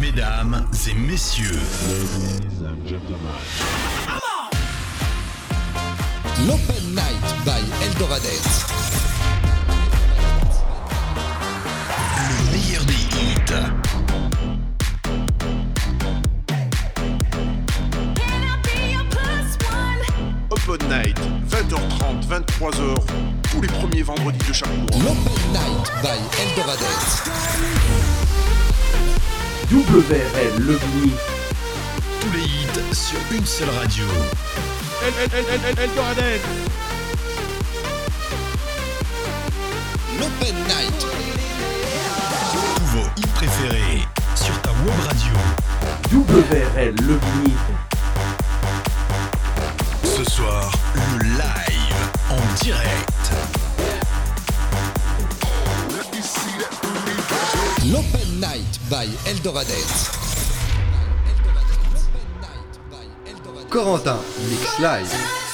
Mesdames et messieurs. L'Open Night by Eldorades. Le meilleur des hits. Open Night, 20h30, 23h, tous les premiers vendredis de chaque mois. L'Open Night by Eldorades. WRL Levigny. Tous les hits sur une seule radio. L'Open Night. Tous vos hits préférés sur ta web radio. WRL Levigny. Ce soir, le live en direct. L'Open Night by Eldorades. Corentin, Mix Live.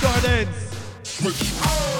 Gardens.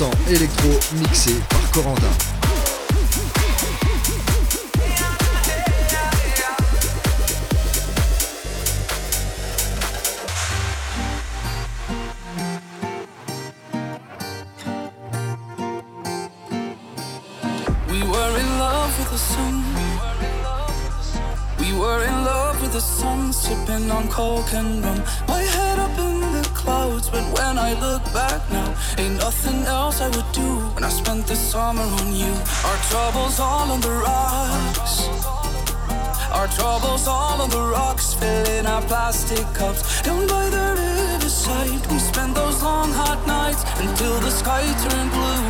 100% électro mixé par Corentin. We were in love with the sun. We were in love with the sun, sipping on coke and rum. My head up in the clouds, but when I look back now, ain't nothing summer on you. Our troubles all on the rocks. Our troubles all on the rocks, filling our plastic cups. Down by the riverside, we spend those long hot nights until the sky turned blue.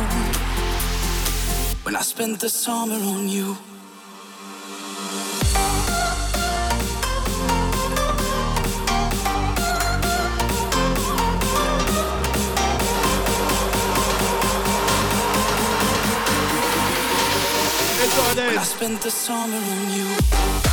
When I spent the summer on you. I spent the summer on you.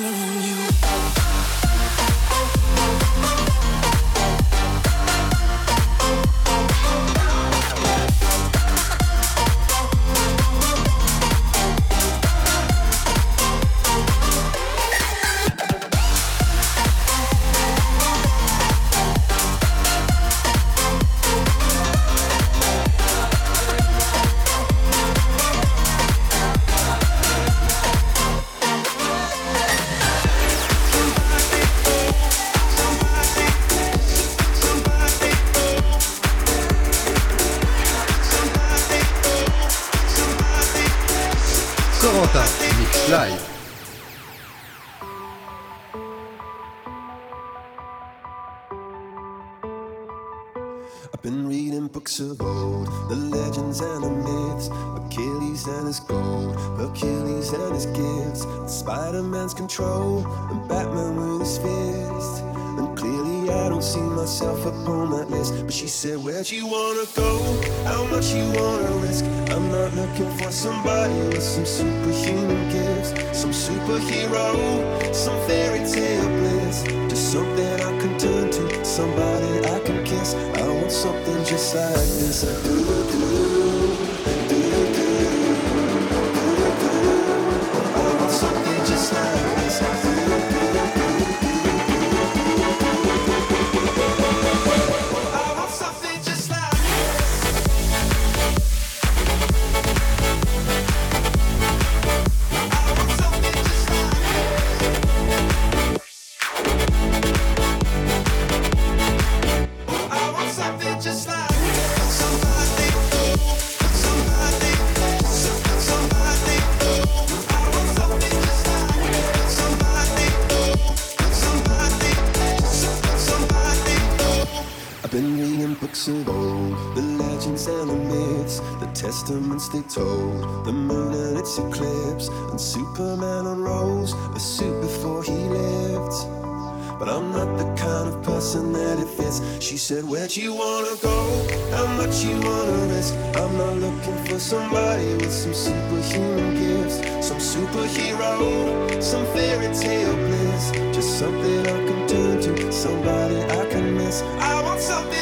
Spent the legends and the myths, Achilles and his gold, Hercules and his gifts, Spider Man's control, and Batman with his fist. And clearly, I don't see myself upon that list. But she said, Where'd you wanna go? How much you wanna risk? I'm not looking for somebody with some superhuman gifts, some superhero, some fairy tale bliss. Just something I can turn to, somebody I can kiss. I want something just like this. Do do She said, Where'd you wanna go? How much you wanna risk? I'm not looking for somebody with some superhuman gifts, some superhero, some fairy tale bliss. Just something I can turn to, somebody I can miss. I want something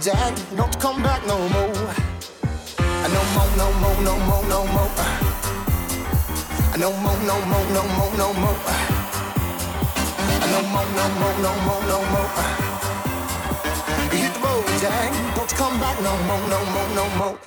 Jack, don't come back no more. No more, no more, no more, no more. No more, no more, no more, no more. No more, no more, no more, no more. Hit the road, Jack. Don't come back no more, no more, no more.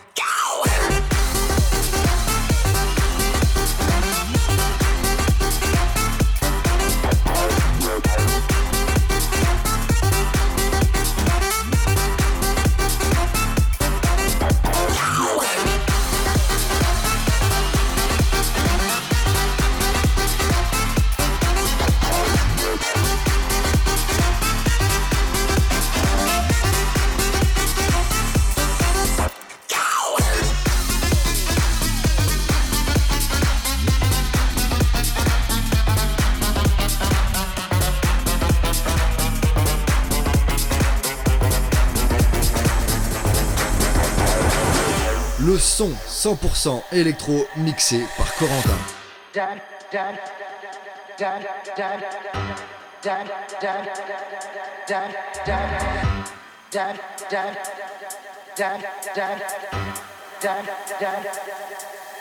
Son 100% électro mixé par Corentin.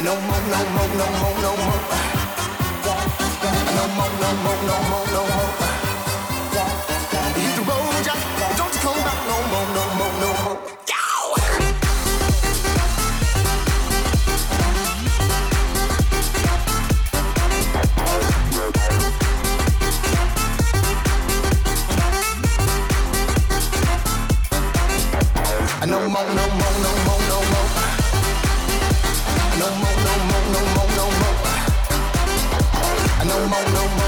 No more, no more, no more, no more. No more, no more, no more, no more. Hit the road, Jack. Don't you back no more, no more, no more. No more, no more, no. No no no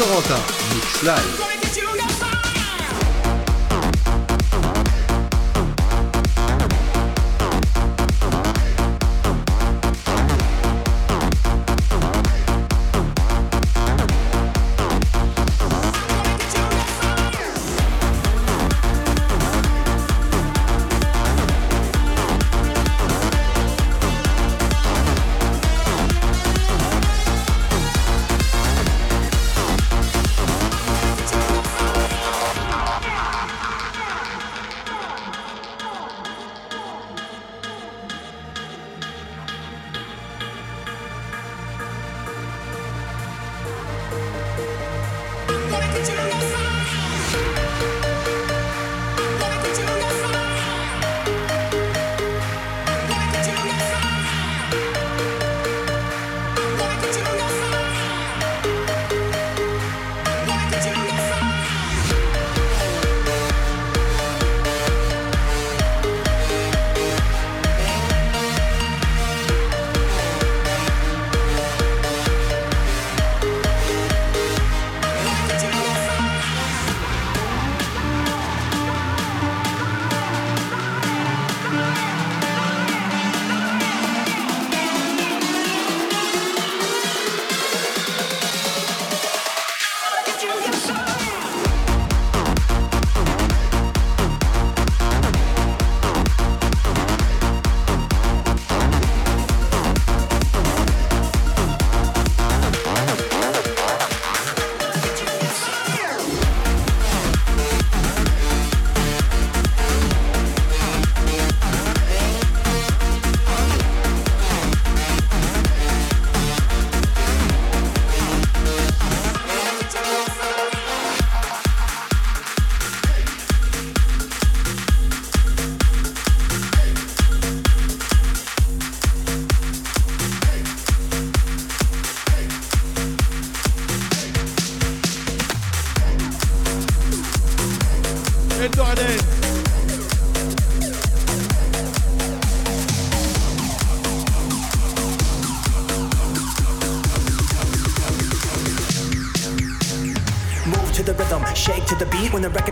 Corentin, Mix Live.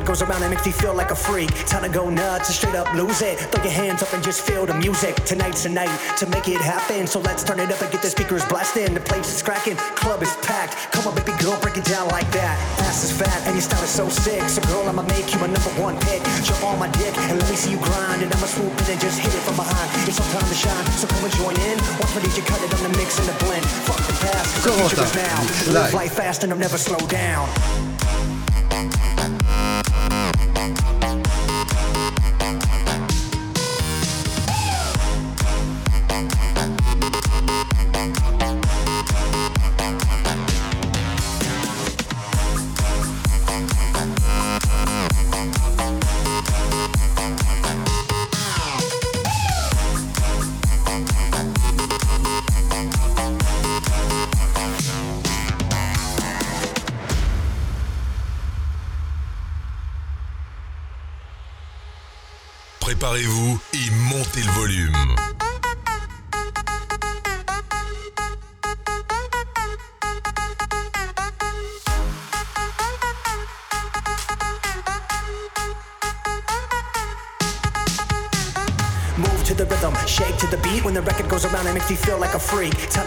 Goes around, it makes me feel like a freak. Time to go nuts and straight up lose it. Throw your hands up and just feel the music. Tonight's the night to make it happen. So let's turn it up and get the speakers blasting. The place is cracking, club is packed. Come on, baby girl, break it down like that. Ass is fat and your style is so sick. So girl, I'ma make you a number one pick. Jump on my dick and let me see you grind. And I'ma swoop in and just hit it from behind. It's our time to shine, so come and join in. Watch my DJ cut it on the mix and the blend. Fuck the past, the future is now. Live life fast and I'll never slow down.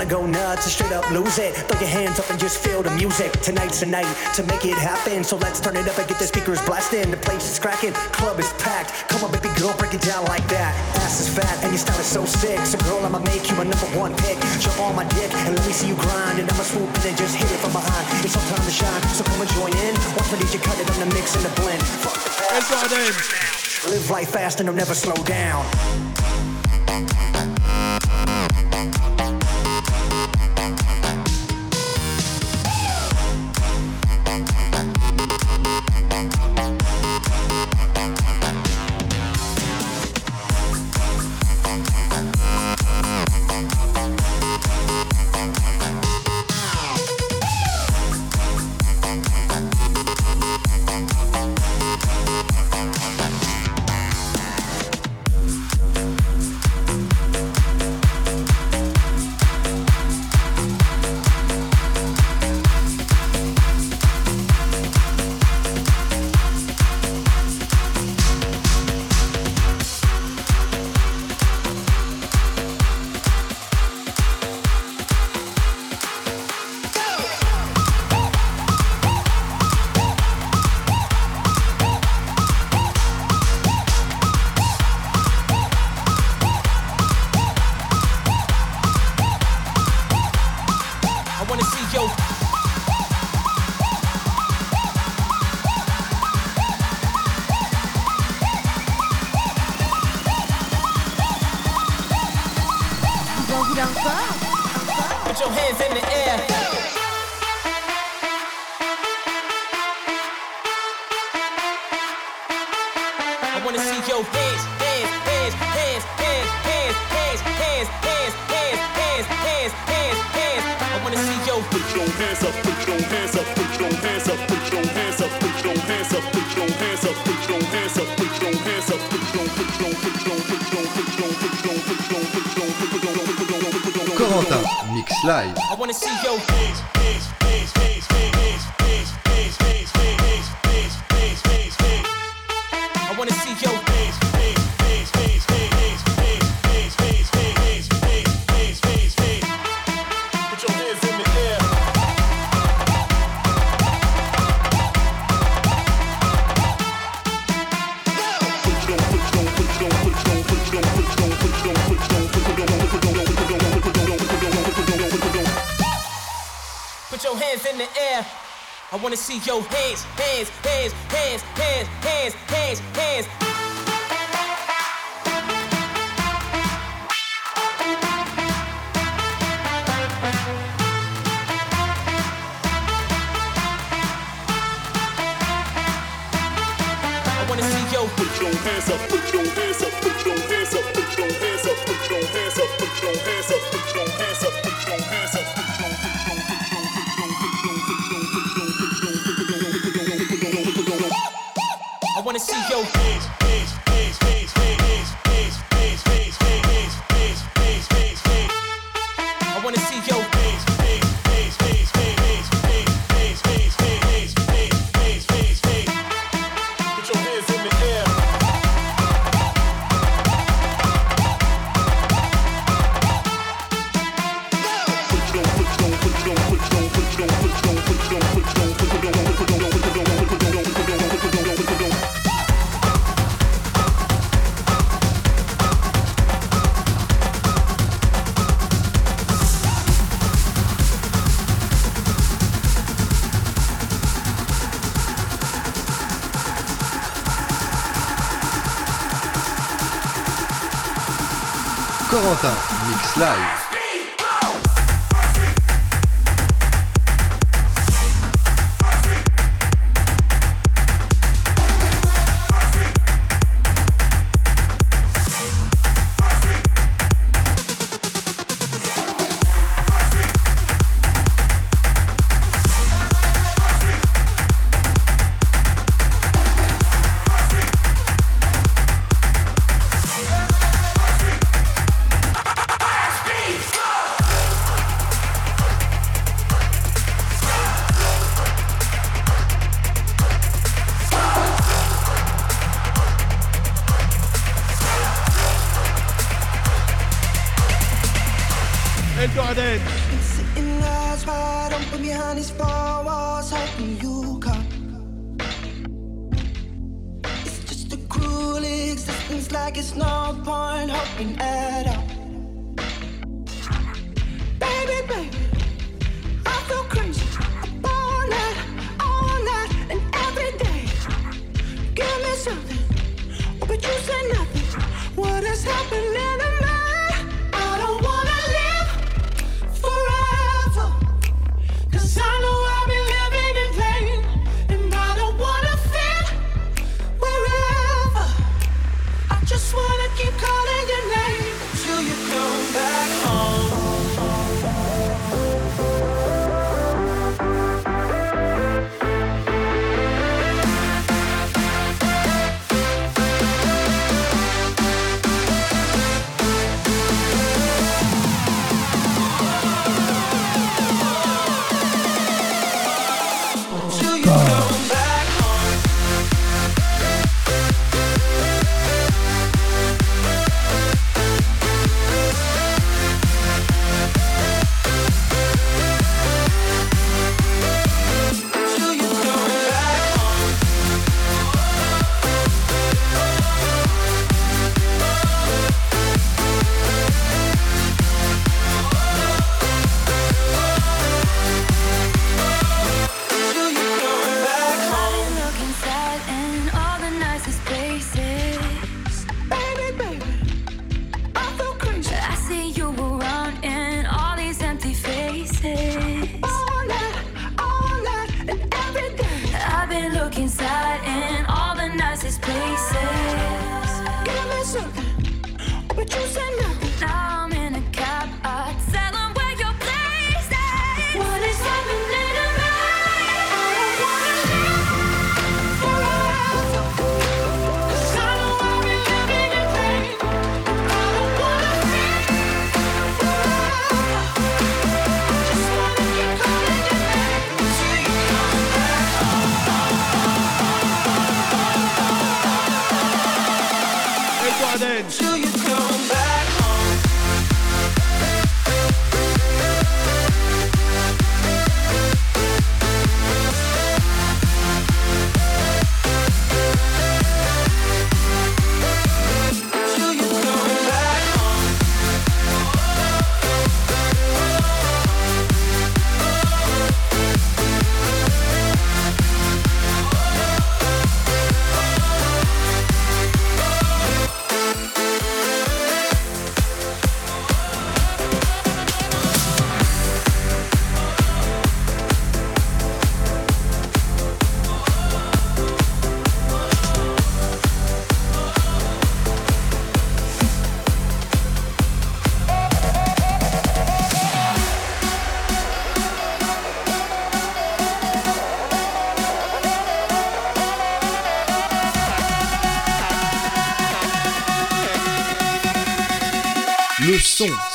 To go nuts and straight up lose it. Throw your hands up and just feel the music. Tonight's the night to make it happen. So let's turn it up and get the speakers blasting. The place is cracking, club is packed. Come on, baby girl, break it down like that. Ass is fat and your style is so sick. So girl, I'ma make you a number one pick. Jump on my dick and let me see you grind. And I'ma swoop in and just hit it from behind. It's our time to shine, so come and join in. Watch my DJ cut it on the mix and the blend. Fuck the past. Live life fast and I'll never slow down. See your face, yes, it's I wanna see your Put your hands, up, put your hands, up, put your hands, up, put your hands, up, put your hands, up, put your hands, up, put your dance up, put your hands, up, put your hands. I I wanna see your face. I wanna see your hands, hands, hands, hands, hands, hands, hands, hands. yo. Live.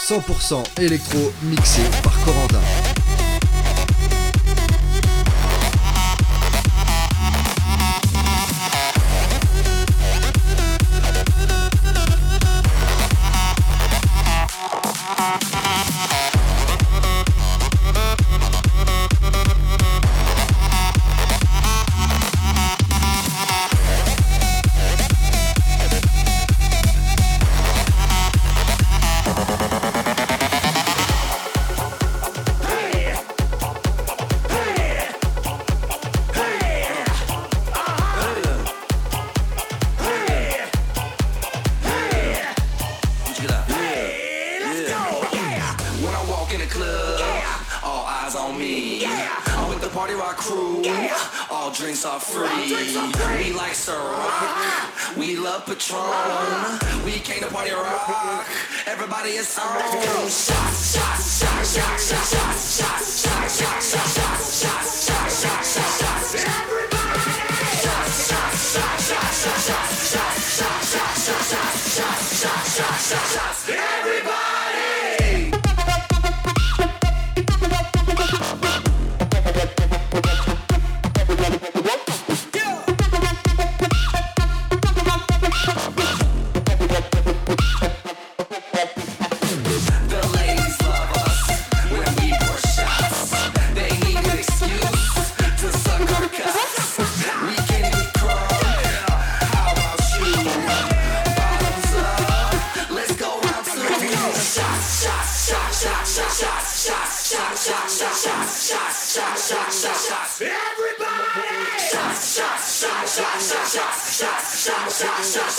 100% électro mixé par Corandin. body is so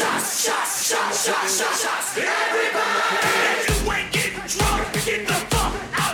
shots, shots, shots, shots, shots, shots. Everybody, if you ain't drunk, get the fuck out.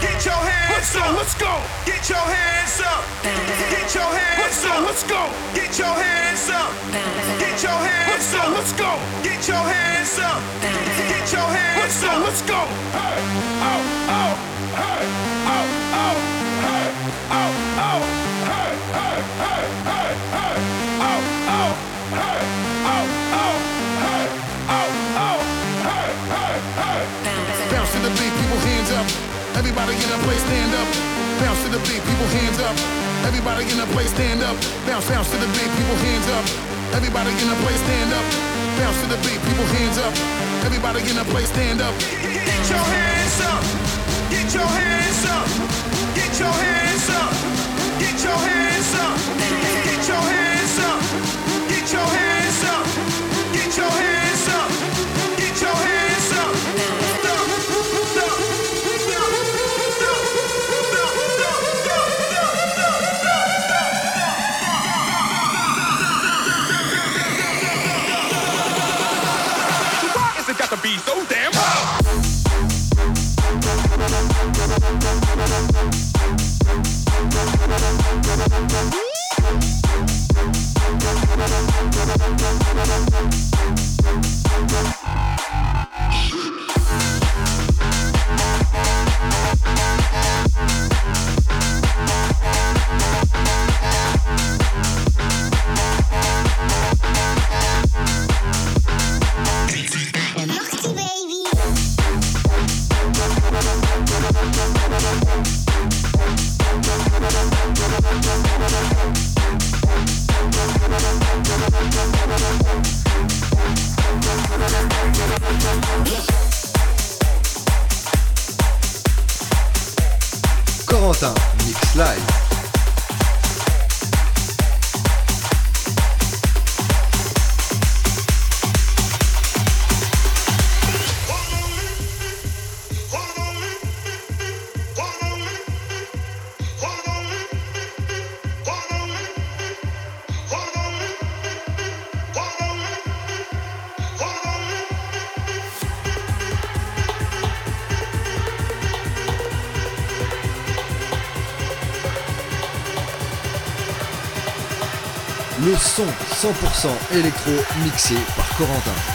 Get your hands up. Let's go. Get your hands up. Get your hands up. Let's go. Get your hands up. Get your hands up. Let's go. Get your hands up. Get your hands up. Let's go. Hey, Oh! Oh! hey, Oh! Oh! hey, Oh! out, hey, hey, hey. Everybody in the place, stand up. Bounce to the beat, people hands up. Everybody in the place, stand up. Bounce, bounce to the beat, people hands up. Everybody in the place, stand up. Bounce to the beat, people hands up. Everybody in the place, stand up. Get your hands up. Get your hands up. Get your hands up. Get your hands up. Get your hands up. Get your hands up. 100% électro mixé par Corentin.